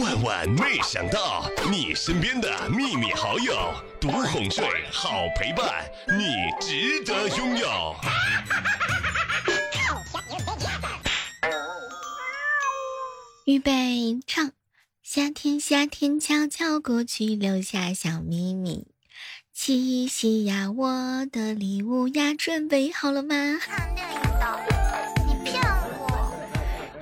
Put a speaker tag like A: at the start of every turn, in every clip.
A: 万万没想到，你身边的秘密好友，独哄睡，好陪伴，你值得拥有。
B: 预备唱，夏天夏天悄悄过去，留下小秘密。七夕呀，我的礼物呀，准备好了吗？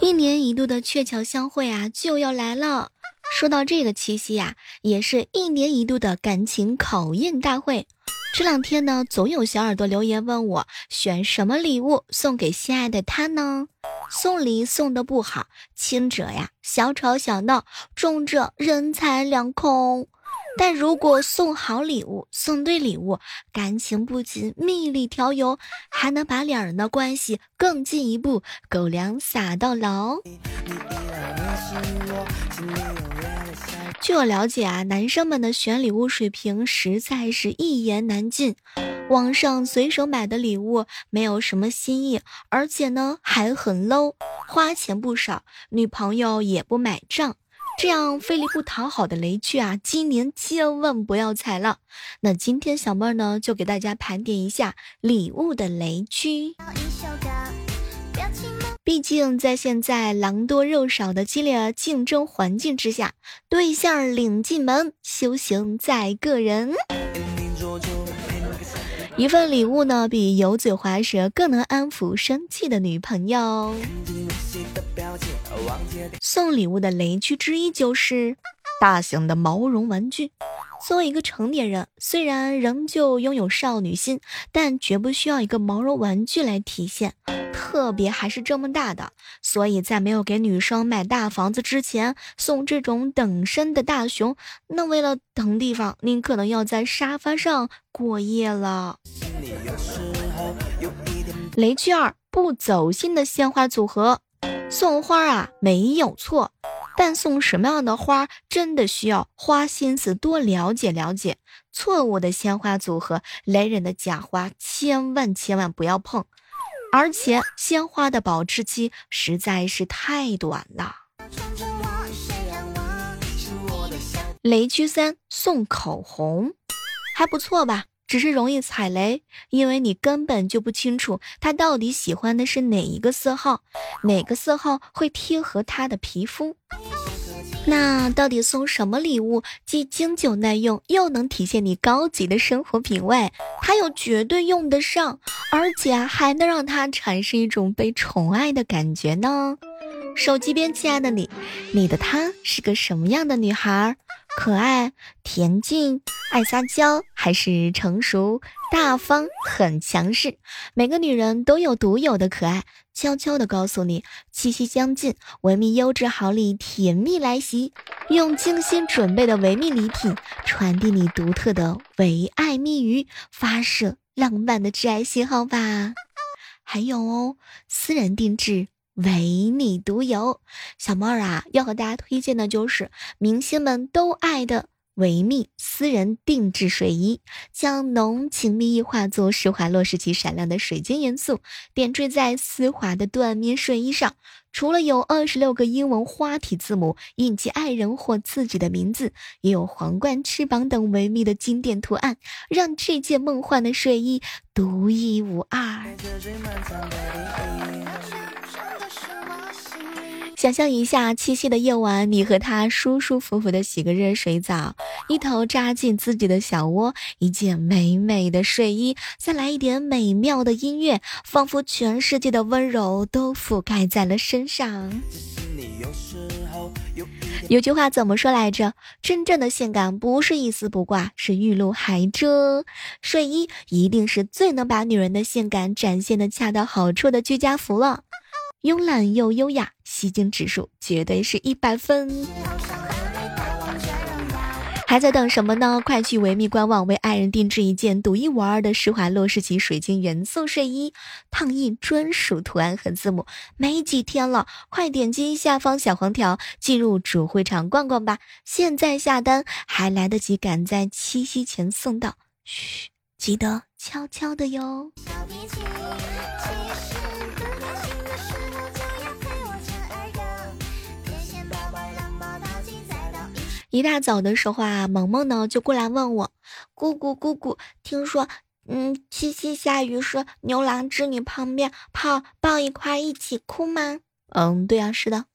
B: 一年一度的鹊桥相会啊，就要来了。说到这个七夕呀，也是一年一度的感情考验大会。这两天呢，总有小耳朵留言问我选什么礼物送给心爱的他呢？送礼送的不好，轻者呀小吵小闹，重者人财两空。但如果送好礼物，送对礼物，感情不仅蜜里调油，还能把两人的关系更进一步，狗粮撒到老。据我了解啊，男生们的选礼物水平实在是一言难尽。网上随手买的礼物没有什么新意，而且呢还很 low，花钱不少，女朋友也不买账，这样费力不讨好的雷区啊，今年千万不要踩了。那今天小妹儿呢，就给大家盘点一下礼物的雷区。毕竟，在现在狼多肉少的激烈竞争环境之下，对象领进门，修行在个人。一份礼物呢，比油嘴滑舌更能安抚生气的女朋友。送礼物的雷区之一就是大型的毛绒玩具。作为一个成年人，虽然仍旧拥有少女心，但绝不需要一个毛绒玩具来体现。特别还是这么大的，所以在没有给女生买大房子之前，送这种等身的大熊，那为了腾地方，您可能要在沙发上过夜了。雷区二，不走心的鲜花组合，送花啊没有错，但送什么样的花真的需要花心思多了解了解。错误的鲜花组合，雷人的假花，千万千万不要碰。而且鲜花的保质期实在是太短了。雷区三送口红，还不错吧？只是容易踩雷，因为你根本就不清楚他到底喜欢的是哪一个色号，哪个色号会贴合他的皮肤。那到底送什么礼物既经久耐用，又能体现你高级的生活品味，他又绝对用得上，而且还能让他产生一种被宠爱的感觉呢？手机边，亲爱的你，你的她是个什么样的女孩？可爱、恬静、爱撒娇，还是成熟、大方、很强势？每个女人都有独有的可爱。悄悄地告诉你，七夕将近，维密优质好礼甜蜜来袭，用精心准备的维密礼品传递你独特的唯爱蜜语，发射浪漫的挚爱信号吧。还有哦，私人定制。唯你独有，小猫儿啊，要和大家推荐的就是明星们都爱的维密私人定制睡衣，将浓情蜜意化作施华洛世奇闪亮的水晶元素，点缀在丝滑的缎面睡衣上。除了有二十六个英文花体字母印记爱人或自己的名字，也有皇冠、翅膀等维密的经典图案，让这件梦幻的睡衣独一无二。想象一下七夕的夜晚，你和他舒舒服服的洗个热水澡，一头扎进自己的小窝，一件美美的睡衣，再来一点美妙的音乐，仿佛全世界的温柔都覆盖在了身上。有句话怎么说来着？真正的性感不是一丝不挂，是欲露还遮。睡衣一定是最能把女人的性感展现的恰到好处的居家服了。慵懒又优雅，吸睛指数绝对是一百分。还在等什么呢？快去维密官网为爱人定制一件独一无二的施华洛世奇水晶元素睡衣，烫印专属图案和字母。没几天了，快点击下方小黄条进入主会场逛逛吧！现在下单还来得及，赶在七夕前送到。嘘，记得悄悄的哟。一大早的时候啊，萌萌呢就过来问我：“姑姑姑姑，听说，嗯，七夕下雨时，牛郎织女旁边泡抱一块一起哭吗？”“嗯，对呀，是的。”“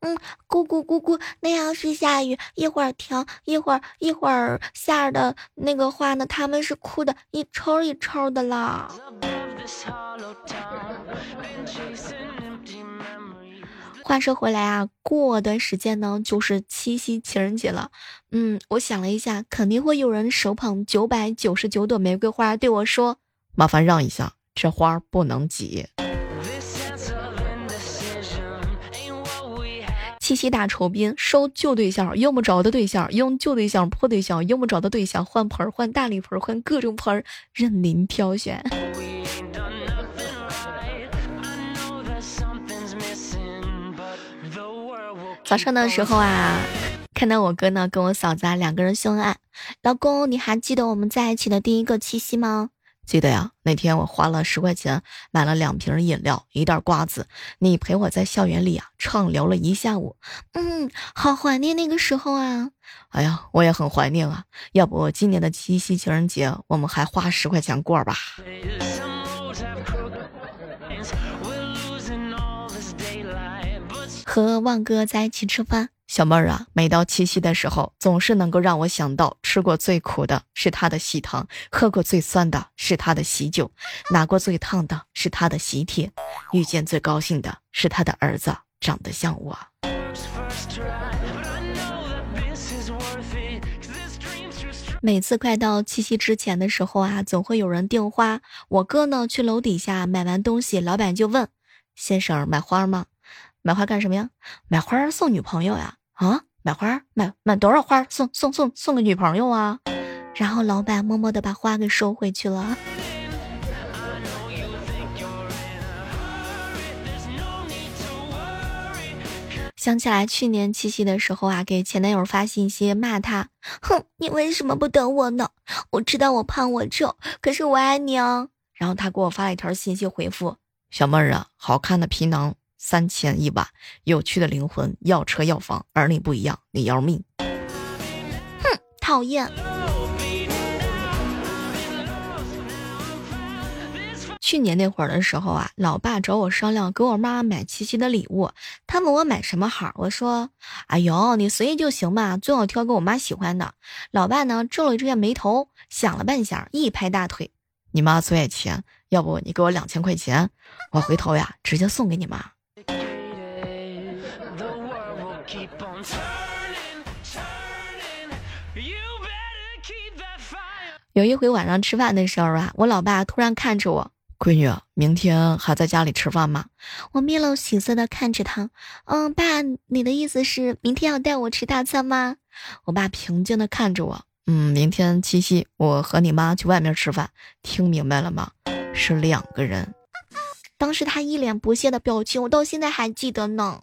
B: 嗯，姑姑姑姑，那要是下雨，一会儿停，一会儿一会儿下的那个话呢，他们是哭的一抽一抽的啦。” 话说回来啊，过段时间呢，就是七夕情人节了。嗯，我想了一下，肯定会有人手捧九百九十九朵玫瑰花对我说：“
C: 麻烦让一下，这花不能挤。”
B: 七夕大酬宾，收旧对象，用不着的对象，用旧对象破对象，用不着的对象换盆换大礼盆换各种盆任您挑选。早上的时候啊，看到我哥呢跟我嫂子啊两个人秀恩爱。老公，你还记得我们在一起的第一个七夕吗？
C: 记得呀，那天我花了十块钱买了两瓶饮料，一袋瓜子，你陪我在校园里啊畅聊了一下午。
B: 嗯，好怀念那个时候啊！
C: 哎呀，我也很怀念啊。要不今年的七夕情人节我们还花十块钱过吧？
B: 和旺哥在一起吃饭，
C: 小妹儿啊，每到七夕的时候，总是能够让我想到，吃过最苦的是他的喜糖，喝过最酸的是他的喜酒，拿过最烫的是他的喜帖，遇见最高兴的是他的儿子长得像我。
B: 每次快到七夕之前的时候啊，总会有人订花。我哥呢，去楼底下买完东西，老板就问：“先生买花吗？”买花干什么呀？买花送女朋友呀？啊，买花买买多少花送送送送个女朋友啊？然后老板默默的把花给收回去了。想起来去年七夕的时候啊，给前男友发信息骂他，哼，你为什么不等我呢？我知道我胖我丑，可是我爱你啊。然后他给我发了一条信息回复：
C: 小妹儿啊，好看的皮囊。三千一晚，有趣的灵魂，要车要房，而你不一样，你要命。
B: 哼，讨厌。去年那会儿的时候啊，老爸找我商量给我妈买七夕的礼物，他问我买什么好，我说：“哎呦，你随意就行吧，最好挑个我妈喜欢的。”老爸呢皱了一下眉头，想了半晌，一拍大腿：“
C: 你妈最爱钱，要不你给我两千块钱，我回头呀直接送给你妈。”
B: 有一回晚上吃饭的时候啊，我老爸突然看着我，
C: 闺女，明天还在家里吃饭吗？
B: 我面露喜色的看着他，嗯，爸，你的意思是明天要带我吃大餐吗？我爸平静的看着我，
C: 嗯，明天七夕，我和你妈去外面吃饭，听明白了吗？是两个人。
B: 当时他一脸不屑的表情，我到现在还记得呢。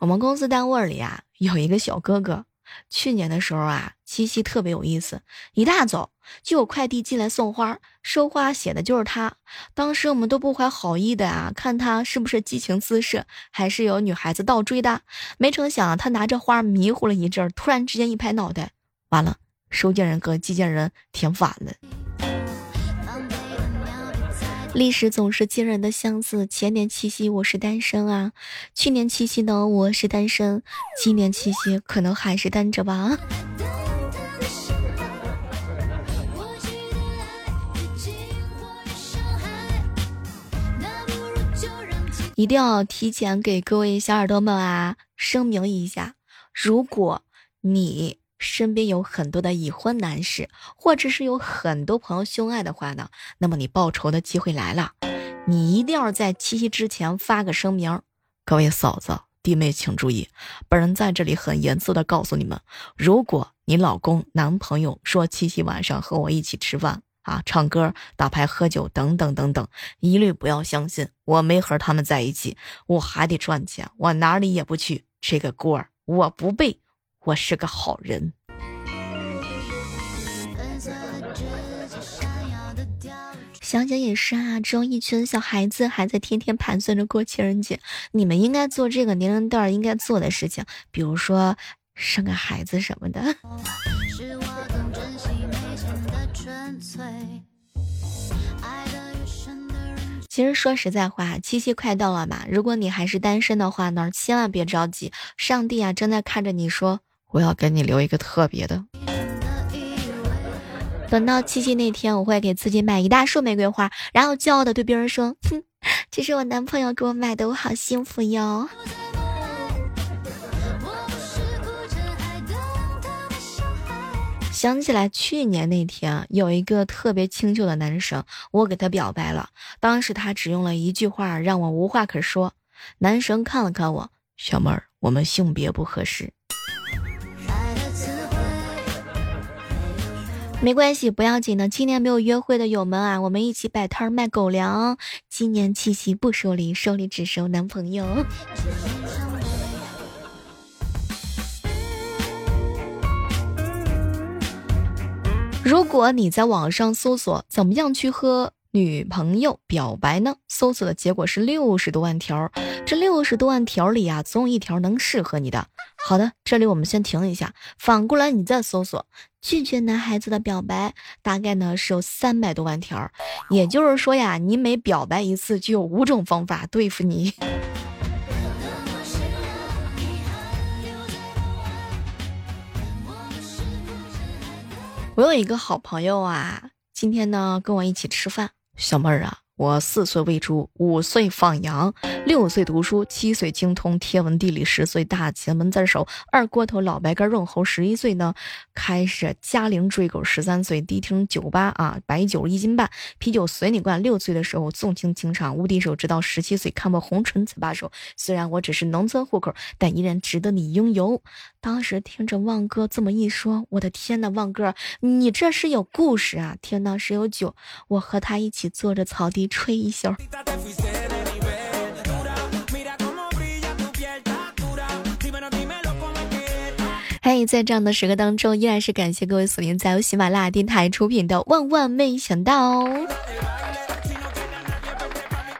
B: 我们公司单位里啊，有一个小哥哥。去年的时候啊，七夕特别有意思，一大早就有快递进来送花，收花写的就是他。当时我们都不怀好意的啊，看他是不是激情四射，还是有女孩子倒追的。没成想，他拿着花迷糊了一阵，突然之间一拍脑袋，完了，收件人和寄件人填反了。历史总是惊人的相似。前年七夕我是单身啊，去年七夕呢我是单身，今年七夕可能还是单着吧。一定要提前给各位小耳朵们啊声明一下，如果你。身边有很多的已婚男士，或者是有很多朋友秀恩爱的话呢，那么你报仇的机会来了，你一定要在七夕之前发个声明。
C: 各位嫂子弟妹请注意，本人在这里很严肃的告诉你们，如果你老公男朋友说七夕晚上和我一起吃饭啊、唱歌、打牌、喝酒等等等等，一律不要相信，我没和他们在一起，我还得赚钱，我哪里也不去，这个锅儿我不背。我是个好人。
D: 想想也是啊，只有一群小孩子还在天天盘算着过情人节。你们应该做这个年龄段应该做的事情，比如说生个孩子什么的。其实说实在话，七夕快到了嘛。如果你还是单身的话呢，千万别着急，上帝啊正在看着你说，
B: 我要给你留一个特别的。
D: 等到七夕那天，我会给自己买一大束玫瑰花，然后骄傲的对别人说，哼，这是我男朋友给我买的，我好幸福哟。想起来去年那天，有一个特别清秀的男生，我给他表白了。当时他只用了一句话，让我无话可说。男神看了看我，小妹儿，我们性别不合适。没关系，不要紧的。今年没有约会的友们啊，我们一起摆摊卖狗粮。今年七夕不收礼，收礼只收男朋友。如果你在网上搜索怎么样去和女朋友表白呢？搜索的结果是六十多万条，这六十多万条里啊，总有一条能适合你的。好的，这里我们先停一下，反过来你再搜索拒绝男孩子的表白，大概呢是有三百多万条。也就是说呀，你每表白一次，就有五种方法对付你。我有一个好朋友啊，今天呢跟我一起吃饭，
B: 小妹儿啊。我四岁喂猪，五岁放羊，六岁读书，七岁精通天文地理，十岁大前门字手，二锅头老白干润喉，十一岁呢开始嘉陵追狗，十三岁迪厅酒吧啊，白酒一斤半，啤酒随你灌。六岁的时候纵情情场无敌手，直到十七岁看破红尘才罢手。虽然我只是农村户口，但依然值得你拥有。当时听着旺哥这么一说，我的天呐，旺哥，你这是有故事啊！天呐是有酒，我和他一起坐着草地。吹一宿。嘿，在这样的时刻当中，依然是感谢各位锁定在由喜马拉雅电台出品的《万万没想到》。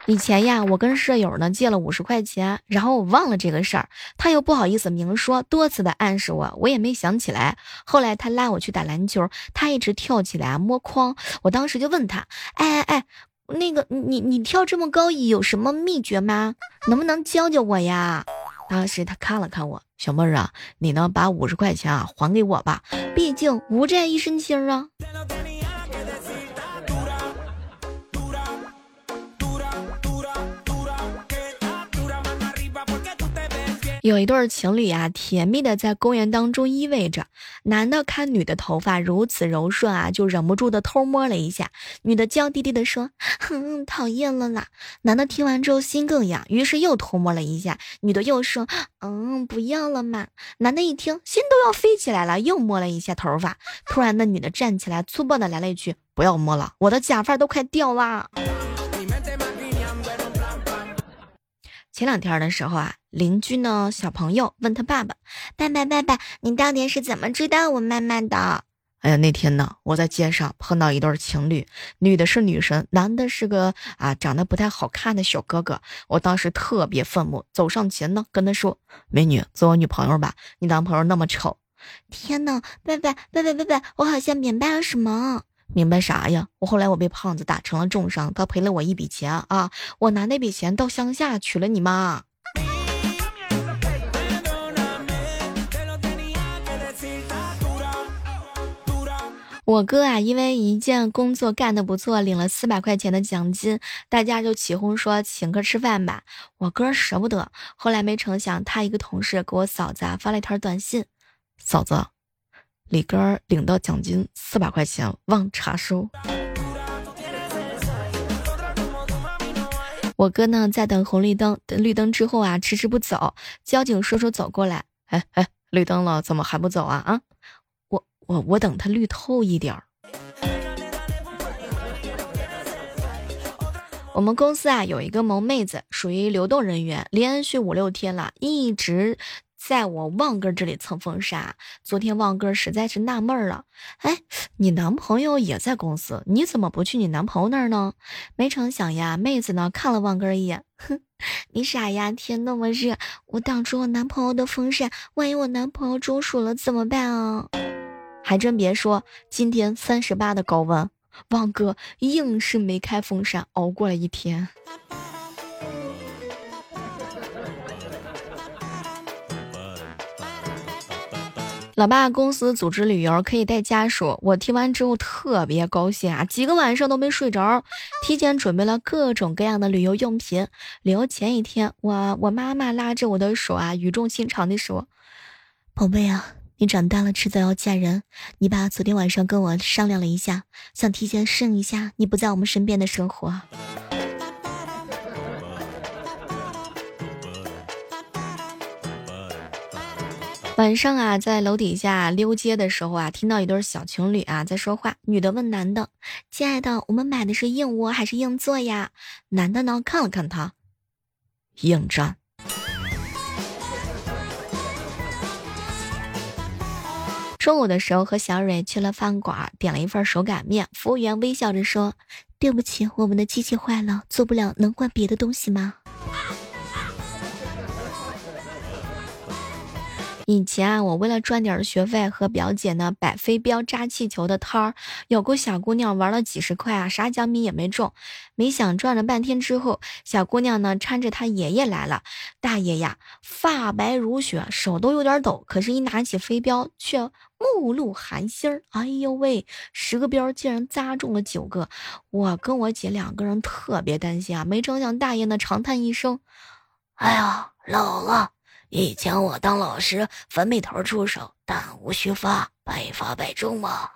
B: 以前呀，我跟舍友呢借了五十块钱，然后我忘了这个事儿，他又不好意思明说，多次的暗示我，我也没想起来。后来他拉我去打篮球，他一直跳起来摸筐，我当时就问他，哎哎哎。那个，你你跳这么高有什么秘诀吗？能不能教教我呀？当时他看了看我，小妹儿啊，你呢把五十块钱啊还给我吧，毕竟无债一身轻啊。有一对情侣啊，甜蜜的在公园当中依偎着。男的看女的头发如此柔顺啊，就忍不住的偷摸了一下。女的娇滴滴的说：“哼，讨厌了啦。”男的听完之后心更痒，于是又偷摸了一下。女的又说：“嗯，不要了嘛。”男的一听，心都要飞起来了，又摸了一下头发。突然，那女的站起来，粗暴的来了一句：“不要摸了，我的假发都快掉啦。”前两天的时候啊，邻居呢小朋友问他爸爸：“爸爸爸爸，你到底是怎么知道我妈妈的？”哎呀，那天呢，我在街上碰到一对情侣，女的是女神，男的是个啊长得不太好看的小哥哥。我当时特别愤怒，走上前呢跟他说：“美女，做我女朋友吧，你男朋友那么丑。”天呐，爸爸爸爸爸爸，我好像明白了什么。明白啥呀？我后来我被胖子打成了重伤，他赔了我一笔钱啊！我拿那笔钱到乡下娶了你妈。我哥啊，因为一件工作干得不错，领了四百块钱的奖金，大家就起哄说请客吃饭吧。我哥舍不得，后来没成想，他一个同事给我嫂子啊发了一条短信：嫂子。李哥领到奖金四百块钱，忘查收。我哥呢，在等红绿灯，等绿灯之后啊，迟迟不走。交警叔叔走过来，哎哎，绿灯了，怎么还不走啊？啊，我我我等他绿透一点儿。我们公司啊，有一个萌妹子，属于流动人员，连续五六天了，一直。在我旺哥这里蹭风扇。昨天旺哥实在是纳闷了，哎，你男朋友也在公司，你怎么不去你男朋友那儿呢？没成想呀，妹子呢看了旺哥一眼，哼，你傻呀，天那么热，我挡住我男朋友的风扇，万一我男朋友中暑了怎么办啊？还真别说，今天三十八的高温，旺哥硬是没开风扇，熬过了一天。老爸公司组织旅游可以带家属，我听完之后特别高兴啊，几个晚上都没睡着，提前准备了各种各样的旅游用品。旅游前一天，我我妈妈拉着我的手啊，语重心长地说：“宝贝啊，你长大了迟早要嫁人，你爸昨天晚上跟我商量了一下，想提前适应一下你不在我们身边的生活。”晚上啊，在楼底下溜街的时候啊，听到一对小情侣啊在说话。女的问男的：“亲爱的，我们买的是硬卧还是硬座呀？”男的呢看了看他，硬占。中午的时候和小蕊去了饭馆，点了一份手擀面。服务员微笑着说：“对不起，我们的机器坏了，做不了，能换别的东西吗？”以前啊，我为了赚点学费，和表姐呢摆飞镖、扎气球的摊儿。有个小姑娘玩了几十块啊，啥奖品也没中。没想转了半天之后，小姑娘呢搀着她爷爷来了。大爷呀，发白如雪，手都有点抖，可是，一拿起飞镖却目露寒星儿。哎呦喂，十个镖竟然扎中了九个！我跟我姐两个人特别担心啊，没成想大爷呢长叹一声：“哎呀，老了。”以前我当老师，粉笔头出手，弹无虚发，百发百中吗。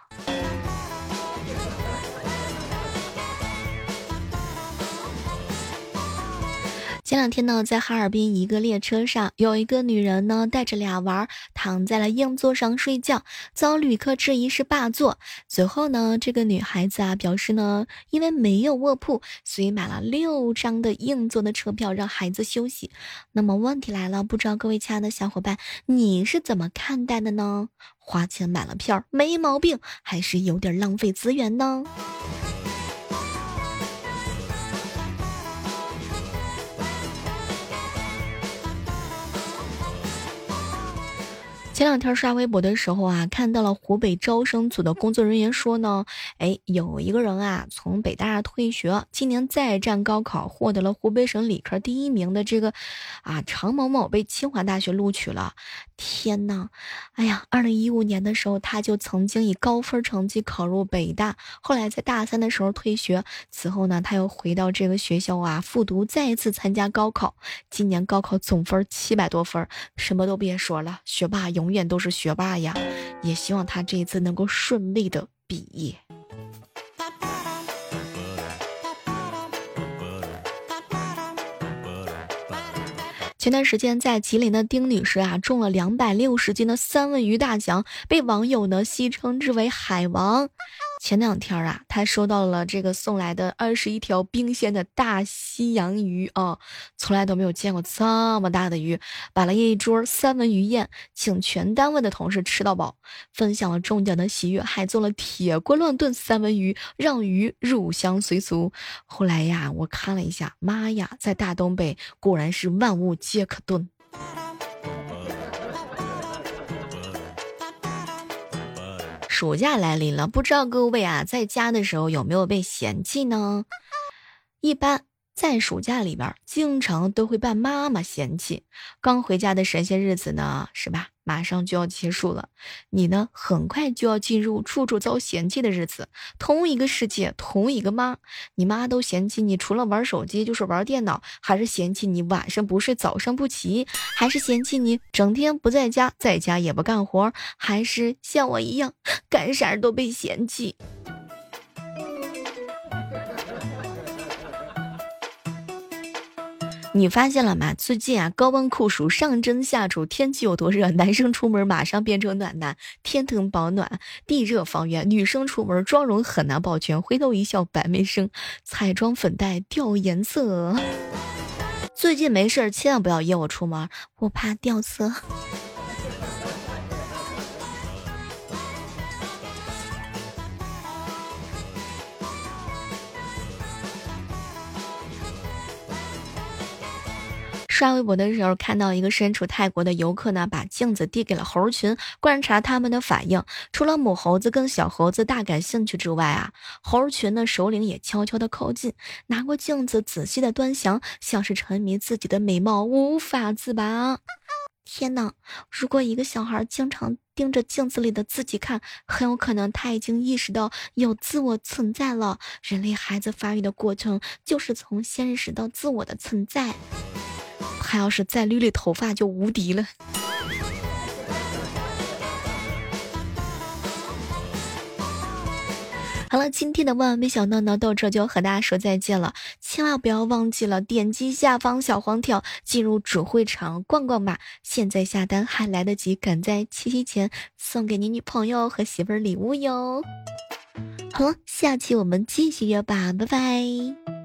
B: 前两天呢，在哈尔滨一个列车上，有一个女人呢带着俩娃躺在了硬座上睡觉，遭旅客质疑是霸座。随后呢，这个女孩子啊表示呢，因为没有卧铺，所以买了六张的硬座的车票让孩子休息。那么问题来了，不知道各位亲爱的小伙伴，你是怎么看待的呢？花钱买了票没毛病，还是有点浪费资源呢？前两天刷微博的时候啊，看到了湖北招生组的工作人员说呢，哎，有一个人啊从北大退学，今年再战高考，获得了湖北省理科第一名的这个，啊，常某某被清华大学录取了。天呐，哎呀，二零一五年的时候他就曾经以高分成绩考入北大，后来在大三的时候退学，此后呢他又回到这个学校啊复读，再一次参加高考，今年高考总分七百多分，什么都别说了，学霸永。永远都是学霸呀，也希望他这一次能够顺利的毕业。前段时间在吉林的丁女士啊中了两百六十斤的三文鱼大奖，被网友呢戏称之为“海王”。前两天啊，他收到了这个送来的二十一条冰鲜的大西洋鱼啊，从来都没有见过这么大的鱼，摆了一桌三文鱼宴，请全单位的同事吃到饱，分享了中奖的喜悦，还做了铁锅乱炖三文鱼，让鱼入乡随俗。后来呀，我看了一下，妈呀，在大东北果然是万物皆可炖。暑假来临了，不知道各位啊，在家的时候有没有被嫌弃呢？一般在暑假里边，经常都会被妈妈嫌弃。刚回家的神仙日子呢，是吧？马上就要结束了，你呢？很快就要进入处处遭嫌弃的日子。同一个世界，同一个妈，你妈都嫌弃你，除了玩手机就是玩电脑，还是嫌弃你晚上不睡，早上不起，还是嫌弃你整天不在家，在家也不干活，还是像我一样，干啥都被嫌弃。你发现了吗？最近啊，高温酷暑，上蒸下煮，天气有多热，男生出门马上变成暖男，天腾保暖，地热房源；女生出门妆容很难保全，回头一笑百媚生，彩妆粉黛掉颜色。最近没事儿，千万不要约我出门，我怕掉色。刷微博的时候，看到一个身处泰国的游客呢，把镜子递给了猴群，观察他们的反应。除了母猴子跟小猴子大感兴趣之外啊，猴群的首领也悄悄的靠近，拿过镜子仔细的端详，像是沉迷自己的美貌无法自拔。天哪！如果一个小孩经常盯着镜子里的自己看，很有可能他已经意识到有自我存在了。人类孩子发育的过程，就是从先认识到自我的存在。他要是再捋捋头发，就无敌了。好了，今天的万万没想到呢，到这就和大家说再见了。千万不要忘记了点击下方小黄条进入主会场逛逛吧。现在下单还来得及，赶在七夕前送给你女朋友和媳妇儿礼物哟。好了，下期我们继续约吧，拜拜。